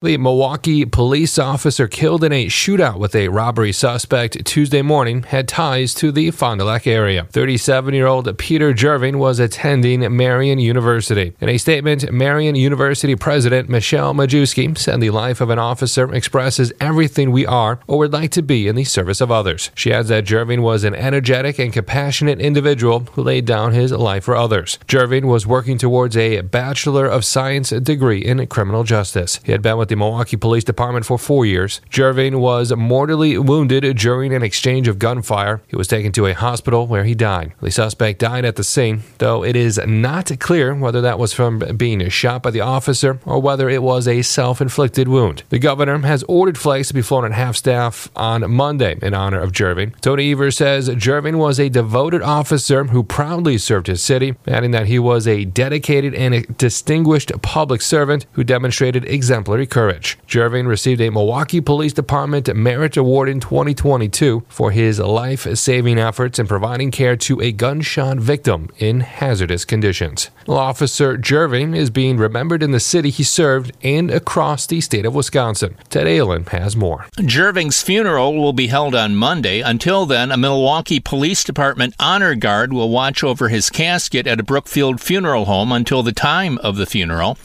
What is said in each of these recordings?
The Milwaukee police officer killed in a shootout with a robbery suspect Tuesday morning had ties to the Fond du Lac area. 37 year old Peter Jerving was attending Marian University. In a statement, Marian University President Michelle Majewski said the life of an officer expresses everything we are or would like to be in the service of others. She adds that Jerving was an energetic and compassionate individual who laid down his life for others. Jerving was working towards a Bachelor of Science degree in criminal justice. He had been with the Milwaukee Police Department for four years. Jerving was mortally wounded during an exchange of gunfire. He was taken to a hospital where he died. The suspect died at the scene, though it is not clear whether that was from being shot by the officer or whether it was a self inflicted wound. The governor has ordered flags to be flown at half staff on Monday in honor of Jerving. Tony Evers says Jerving was a devoted officer who proudly served his city, adding that he was a dedicated and distinguished public servant who demonstrated exemplary courage courage. Jerving received a Milwaukee Police Department Merit Award in 2022 for his life saving efforts in providing care to a gunshot victim in hazardous conditions. Officer Jervin is being remembered in the city he served and across the state of Wisconsin. Ted Allen has more. Jerving's funeral will be held on Monday. Until then, a Milwaukee Police Department honor guard will watch over his casket at a Brookfield funeral home until the time of the funeral.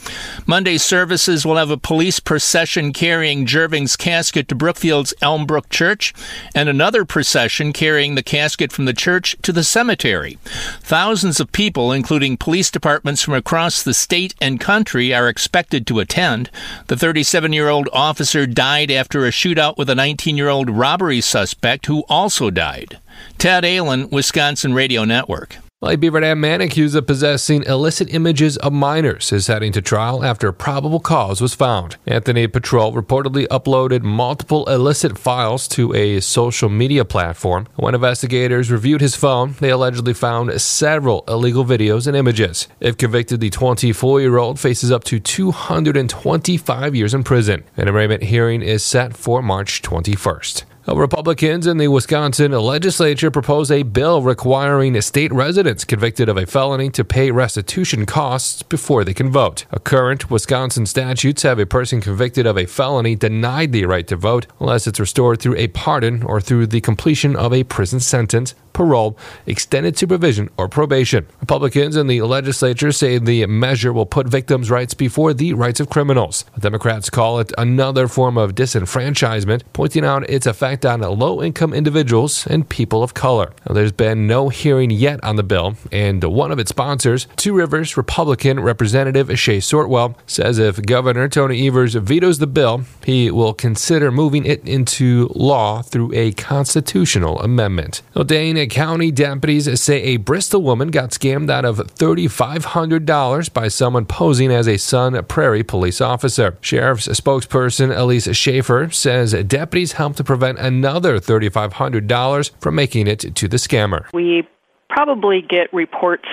Monday's services will have a police procession carrying Jerving's casket to Brookfield's Elmbrook Church and another procession carrying the casket from the church to the cemetery. Thousands of people, including police departments from across the state and country, are expected to attend. The 37 year old officer died after a shootout with a 19 year old robbery suspect who also died. Ted Allen, Wisconsin Radio Network. A Beaver Dam man accused of possessing illicit images of minors is heading to trial after probable cause was found. Anthony Patrol reportedly uploaded multiple illicit files to a social media platform. When investigators reviewed his phone, they allegedly found several illegal videos and images. If convicted, the 24 year old faces up to 225 years in prison. An arraignment hearing is set for March 21st. Republicans in the Wisconsin legislature propose a bill requiring state residents convicted of a felony to pay restitution costs before they can vote. A current Wisconsin statutes have a person convicted of a felony denied the right to vote unless it's restored through a pardon or through the completion of a prison sentence parole, extended supervision, or probation. Republicans in the legislature say the measure will put victims' rights before the rights of criminals. Democrats call it another form of disenfranchisement, pointing out its effect on low income individuals and people of color. Now, there's been no hearing yet on the bill, and one of its sponsors, Two Rivers Republican Representative Shae Sortwell, says if Governor Tony Evers vetoes the bill, he will consider moving it into law through a constitutional amendment. Dane County deputies say a Bristol woman got scammed out of $3,500 by someone posing as a Sun Prairie police officer. Sheriff's spokesperson Elise Schaffer says deputies helped to prevent another $3,500 from making it to the scammer. We probably get reports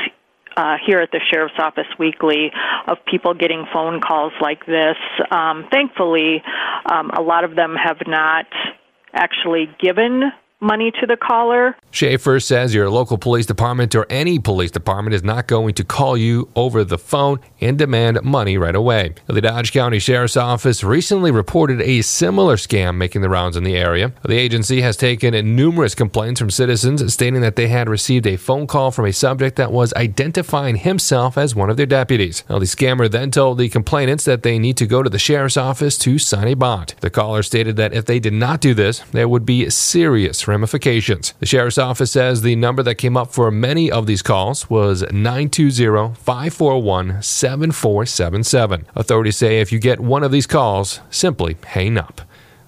uh, here at the sheriff's office weekly of people getting phone calls like this. Um, thankfully, um, a lot of them have not actually given money to the caller. Schaffer says your local police department or any police department is not going to call you over the phone and demand money right away. The Dodge County Sheriff's Office recently reported a similar scam making the rounds in the area. The agency has taken numerous complaints from citizens stating that they had received a phone call from a subject that was identifying himself as one of their deputies. Now, the scammer then told the complainants that they need to go to the sheriff's office to sign a bond. The caller stated that if they did not do this, there would be serious ramifications. The sheriff's office says the number that came up for many of these calls was 920 541 7477. Authorities say if you get one of these calls, simply hang up.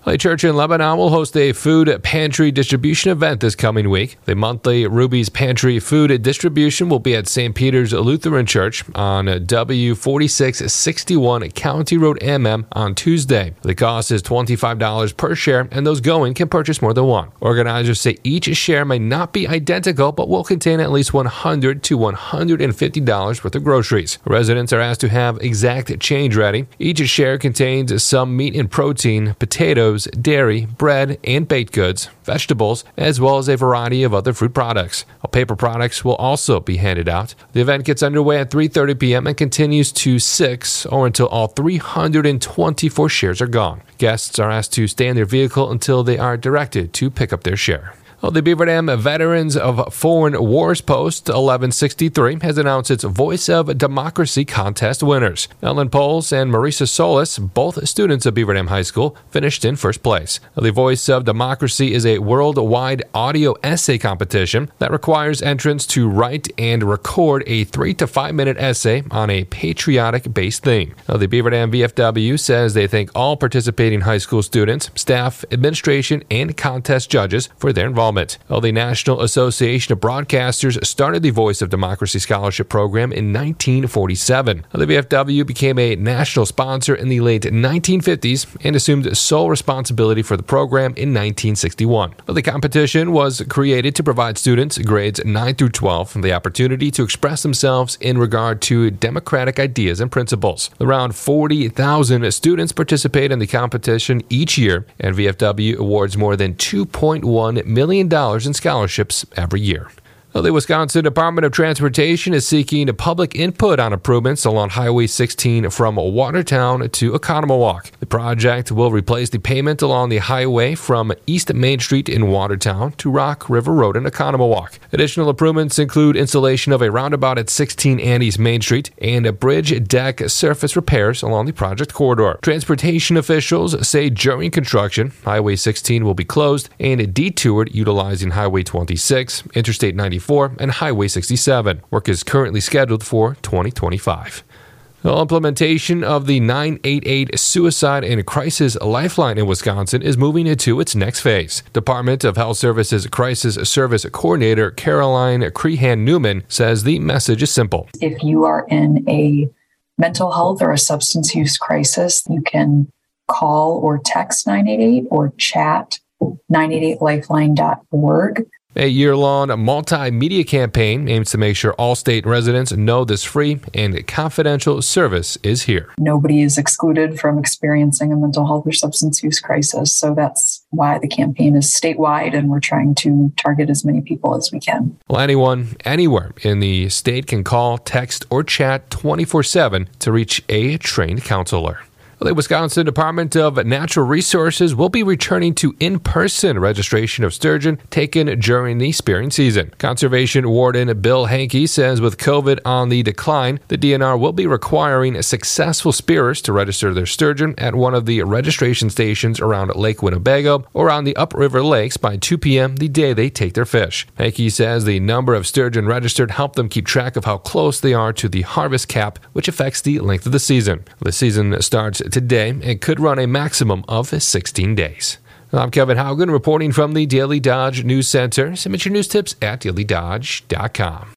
A church in Lebanon will host a food pantry distribution event this coming week. The monthly Ruby's Pantry food distribution will be at St. Peter's Lutheran Church on W4661 County Road MM on Tuesday. The cost is $25 per share, and those going can purchase more than one. Organizers say each share may not be identical, but will contain at least $100 to $150 worth of groceries. Residents are asked to have exact change ready. Each share contains some meat and protein, potatoes, potatoes, dairy, bread, and baked goods, vegetables, as well as a variety of other fruit products. Paper products will also be handed out. The event gets underway at 3:30 p.m. and continues to 6 or until all 324 shares are gone. Guests are asked to stay in their vehicle until they are directed to pick up their share. Well, the Beaver Dam Veterans of Foreign Wars Post 1163 has announced its Voice of Democracy contest winners. Ellen Poles and Marisa Solis, both students of Beaver Dam High School, finished in first place. The Voice of Democracy is a worldwide audio essay competition that requires entrants to write and record a three to five minute essay on a patriotic based theme. The Beaver Dam VFW says they thank all participating high school students, staff, administration, and contest judges for their involvement involvement. Well, the National Association of Broadcasters started the Voice of Democracy Scholarship Program in 1947. The VFW became a national sponsor in the late 1950s and assumed sole responsibility for the program in 1961. Well, the competition was created to provide students grades 9 through 12 the opportunity to express themselves in regard to democratic ideas and principles. Around 40,000 students participate in the competition each year, and VFW awards more than 2.1 million million in scholarships every year. The Wisconsin Department of Transportation is seeking public input on improvements along Highway 16 from Watertown to Oconomowoc. The project will replace the pavement along the highway from East Main Street in Watertown to Rock River Road in Oconomowoc. Additional improvements include installation of a roundabout at 16 Andes Main Street and a bridge deck surface repairs along the project corridor. Transportation officials say during construction, Highway 16 will be closed and detoured utilizing Highway 26, Interstate 94 and Highway 67. Work is currently scheduled for 2025. The implementation of the 988 Suicide and Crisis Lifeline in Wisconsin is moving into its next phase. Department of Health Services Crisis Service Coordinator Caroline Crehan Newman says the message is simple. If you are in a mental health or a substance use crisis, you can call or text 988 or chat 988lifeline.org. A year long multimedia campaign aims to make sure all state residents know this free and confidential service is here. Nobody is excluded from experiencing a mental health or substance use crisis. So that's why the campaign is statewide and we're trying to target as many people as we can. Well, anyone, anywhere in the state can call, text, or chat 24 7 to reach a trained counselor. The Wisconsin Department of Natural Resources will be returning to in person registration of sturgeon taken during the spearing season. Conservation Warden Bill Hankey says with COVID on the decline, the DNR will be requiring successful spearers to register their sturgeon at one of the registration stations around Lake Winnebago or on the upriver lakes by 2 p.m. the day they take their fish. Hankey says the number of sturgeon registered help them keep track of how close they are to the harvest cap, which affects the length of the season. The season starts today and could run a maximum of 16 days. I'm Kevin Haugen reporting from the Daily Dodge News Center. Submit your news tips at dailydodge.com.